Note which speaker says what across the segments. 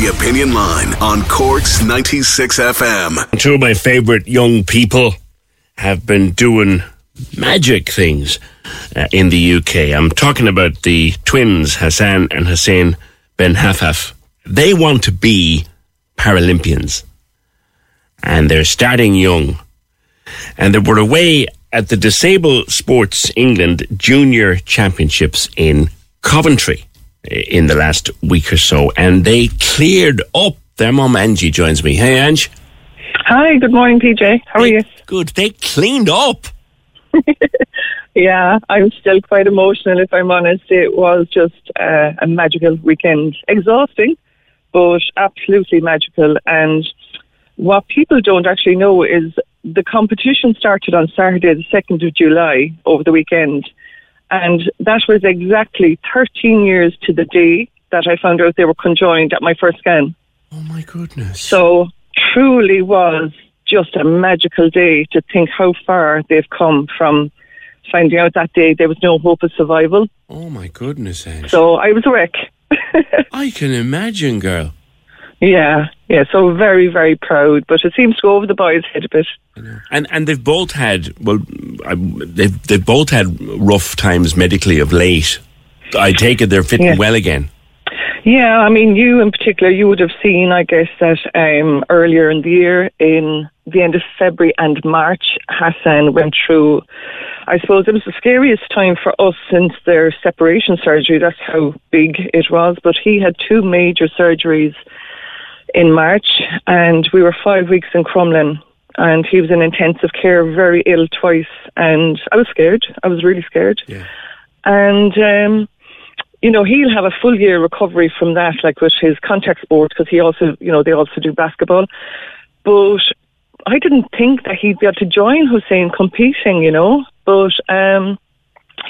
Speaker 1: The Opinion Line on Cork's 96 FM.
Speaker 2: Two of my favourite young people have been doing magic things uh, in the UK. I'm talking about the twins, Hassan and Hussein Benhaffaf. They want to be Paralympians and they're starting young. And they were away at the Disabled Sports England Junior Championships in Coventry in the last week or so, and they cleared up. Their mum Angie joins me. Hey, Ange.
Speaker 3: Hi, good morning, PJ. How are you?
Speaker 2: Good. They cleaned up.
Speaker 3: Yeah, I'm still quite emotional, if I'm honest. It was just uh, a magical weekend. Exhausting, but absolutely magical. And what people don't actually know is the competition started on Saturday, the 2nd of July, over the weekend. And that was exactly 13 years to the day that I found out they were conjoined at my first scan.
Speaker 2: Oh my goodness.
Speaker 3: So truly was just a magical day to think how far they've come from finding out that day there was no hope of survival.
Speaker 2: oh my goodness, Ange.
Speaker 3: So I was a wreck.
Speaker 2: I can imagine, girl.
Speaker 3: Yeah, yeah. So very, very proud, but it seems to go over the boys' head a bit.
Speaker 2: And and they've both had well, I, they've they've both had rough times medically of late. I take it they're fitting
Speaker 3: Yeah.
Speaker 2: well again.
Speaker 3: Yeah, I mean, you in particular, you would have seen, I guess, that um, earlier in the year, in the end of February and March, Hassan went through, I suppose it was the scariest time for us since their separation surgery. That's how big it was. But he had two major surgeries in March, and we were five weeks in Crumlin. And he was in intensive care, very ill twice. And I was scared. I was really scared.
Speaker 2: Yeah.
Speaker 3: And, um, you know, he'll have a full year recovery from that, like with his contact sport, because he also, you know, they also do basketball. But I didn't think that he'd be able to join Hussein competing, you know. But um,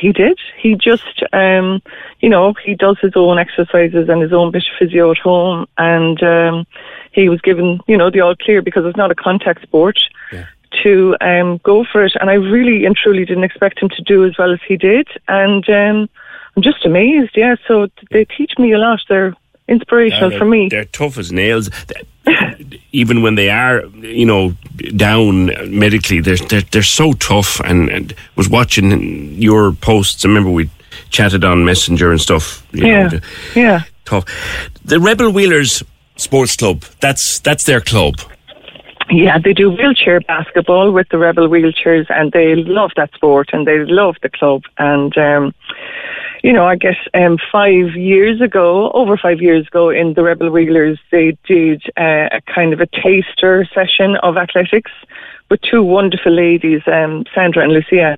Speaker 3: he did. He just, um, you know, he does his own exercises and his own bit of physio at home. And um, he was given, you know, the all clear because it's not a contact sport
Speaker 2: Yeah.
Speaker 3: to um, go for it. And I really and truly didn't expect him to do as well as he did. And um, I'm just amazed. Yeah. So they teach me a lot. They're inspirational
Speaker 2: Uh,
Speaker 3: for me.
Speaker 2: They're tough as nails. Even when they are, you know, down medically, they're they're, they're so tough. And, and was watching your posts. I remember we chatted on Messenger and stuff.
Speaker 3: Yeah.
Speaker 2: Know,
Speaker 3: Yeah.
Speaker 2: tough. The Rebel Wheelers Sports Club. That's that's their club.
Speaker 3: Yeah, they do wheelchair basketball with the Rebel Wheelers, and they love that sport and they love the club. And um, you know, I guess um, five years ago, over five years ago, in the Rebel Wheelers, they did uh, a kind of a taster session of athletics with two wonderful ladies, um, Sandra and Lucia,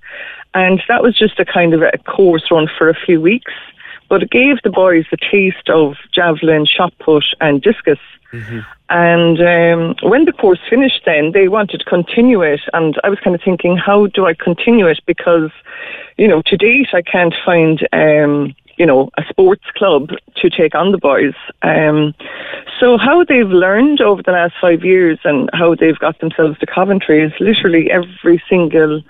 Speaker 3: and that was just a kind of a course run for a few weeks. But it gave the boys the taste of javelin, shot put, and discus. And um, when the course finished, then they wanted to continue it, and I was kind of thinking, how do I continue it? Because, you know, to date I can't find, um, you know, a sports club to take on the boys. Um, so how they've learned over the last five years and how they've got themselves to Coventry is literally every single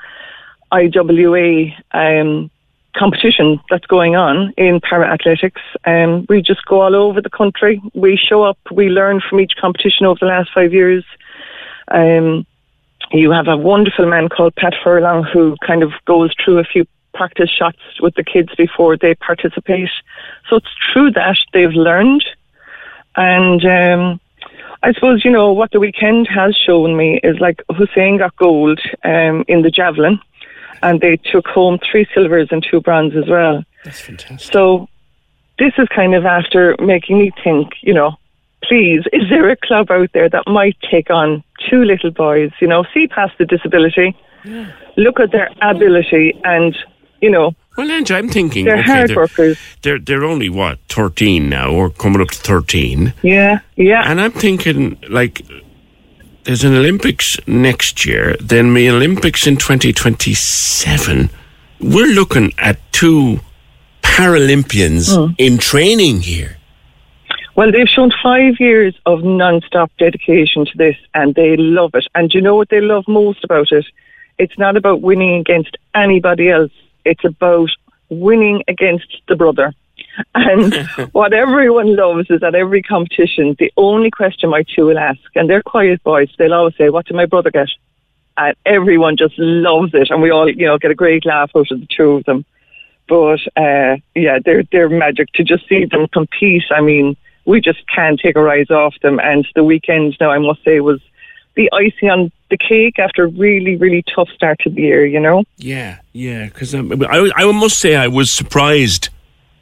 Speaker 3: IWA um, competition that's going on in para athletics. Um, we just go all over the country. We show up. We learn from each competition over the last five years. Um, you have a wonderful man called Pat Furlong who kind of goes through a few practice shots with the kids before they participate. So it's through that they've learned. And um, I suppose, you know, what the weekend has shown me is like Hussein got gold um, in the javelin and they took home three silvers and two bronze as well.
Speaker 2: That's fantastic.
Speaker 3: So this is kind of after making me think, you know, please, is there a club out there that might take on two little boys, you know, see past the disability, look at their ability and, you know,
Speaker 2: Well, Ange, I'm thinking
Speaker 3: they're
Speaker 2: okay,
Speaker 3: hard
Speaker 2: they're,
Speaker 3: workers.
Speaker 2: they're they're only what thirteen now, or coming up to thirteen.
Speaker 3: Yeah, yeah.
Speaker 2: And I'm thinking, like, there's an Olympics next year, then the Olympics in 2027. We're looking at two Paralympians
Speaker 3: Hmm.
Speaker 2: in training here.
Speaker 3: Well, they've shown five years of non-stop dedication to this, and they love it. And you know what they love most about it? It's not about winning against anybody else. It's about winning against the brother. And what everyone loves is at every competition, the only question my two will ask, and they're quiet boys, they'll always say, What did my brother get? And everyone just loves it, and we all, you know, get a great laugh out of the two of them. But uh, yeah, they're they're magic to just see them compete. I mean, we just can't take our eyes off them. And the weekend now, I must say, was the icing on the cake after a really, really tough start to the year. You know?
Speaker 2: Yeah, yeah. Because um, I, I must say, I was surprised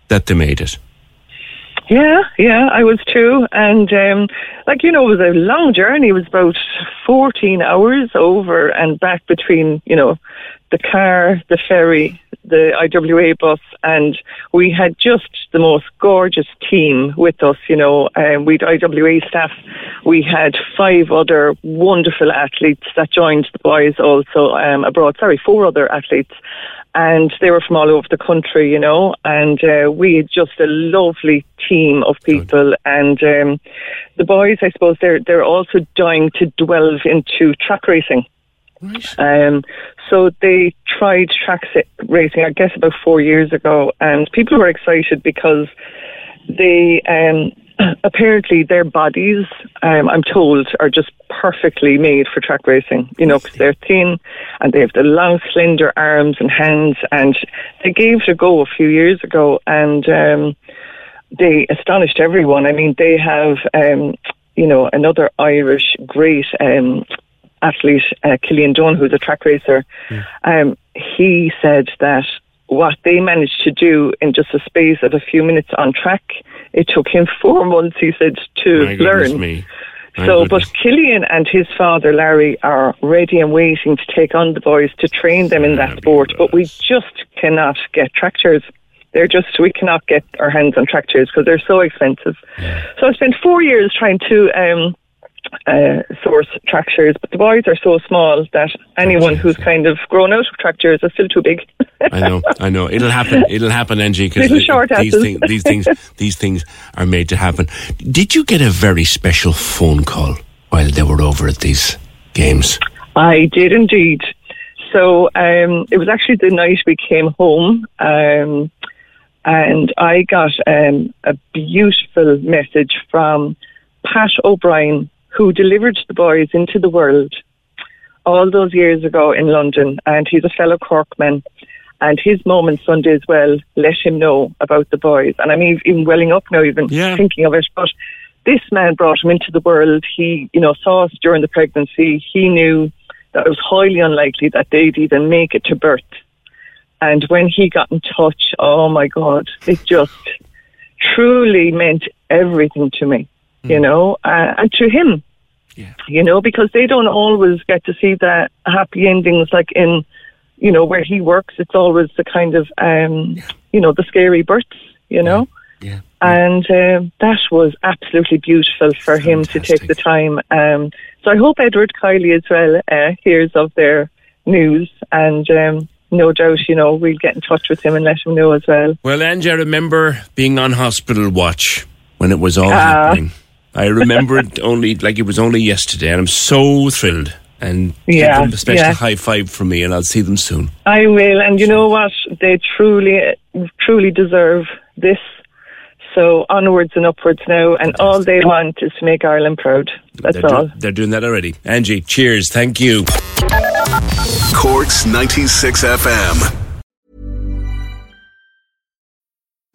Speaker 2: that they made it.
Speaker 3: Yeah, yeah, I was too. And, um, like, you know, it was a long journey. It was about 14 hours over and back between, you know, the car, the ferry, the IWA bus, and we had just the most gorgeous team with us. You know, um, we had IWA staff. We had five other wonderful athletes that joined the boys also um, abroad. Sorry, four other athletes. And they were from all over the country, you know, and uh, we had just a lovely team of people. Good. And um, the boys, I suppose, they're they're also dying to delve into track racing. Right. Um, so they tried track racing, I guess, about four years ago, and people were excited because they um, apparently their bodies, um, I'm told, are just perfectly made for track racing. You know, because they're thin and they have the long, slender arms and hands. And they gave it a go a few years ago, and um, they astonished everyone. I mean, they have. Um, you know, another Irish great um, athlete, uh, Killian Dunn, who's a track racer, mm. um, he said that what they managed to do in just a space of a few minutes on track, it took him four months, he said, to
Speaker 2: My
Speaker 3: learn.
Speaker 2: Me.
Speaker 3: My so, goodness. but Killian and his father, Larry, are ready and waiting to take on the boys to train them in that sport, but we just cannot get track chairs. They're just, we cannot get our hands on track chairs because they're so expensive. Yeah. So I spent four years trying to um, uh, source track chairs, but the boys are so small that anyone who's kind of grown out of track chairs is still too big.
Speaker 2: I know, I know. It'll happen. It'll happen, Angie. Because these, thing, these things, these things are made to happen. Did you get a very special phone call while they were over at these games?
Speaker 3: I did indeed. So um, it was actually the night we came home. Um, and I got um, a beautiful message from Pat O'Brien, who delivered the boys into the world all those years ago in London, and he's a fellow Corkman. And his moment Sunday as well let him know about the boys. And I'm even welling up now, even yeah. thinking of it. But this man brought him into the world. He, you know, saw us during the pregnancy. He knew that it was highly unlikely that they'd even make it to birth. And when he got in touch, oh my God, it just truly meant everything to me you hmm. know, uh, and to him, yeah. you know, because they don't always get to see the happy endings like in, you know, where he works. It's always the kind of, um, yeah. you know, the scary births, you know.
Speaker 2: Yeah.
Speaker 3: And uh, that was absolutely beautiful for Fantastic. him to take the time. Um, so I hope Edward Kiely as well uh, hears of their news and um, no doubt, you know, we'll get in touch with him and let him know as well.
Speaker 2: Well, Angie, I remember being on hospital watch when it was all uh, happening. I remember it only like it was only yesterday, and I'm so thrilled. And yeah, give them a special yeah. high five from me, and I'll see them soon.
Speaker 3: I will, and you know what? They truly, truly deserve this. So onwards and upwards now, and all they want is to make Ireland proud. That's
Speaker 2: they're
Speaker 3: all.
Speaker 2: Do, they're doing that already. Angie, cheers. Thank you.
Speaker 1: Corks 96 FM.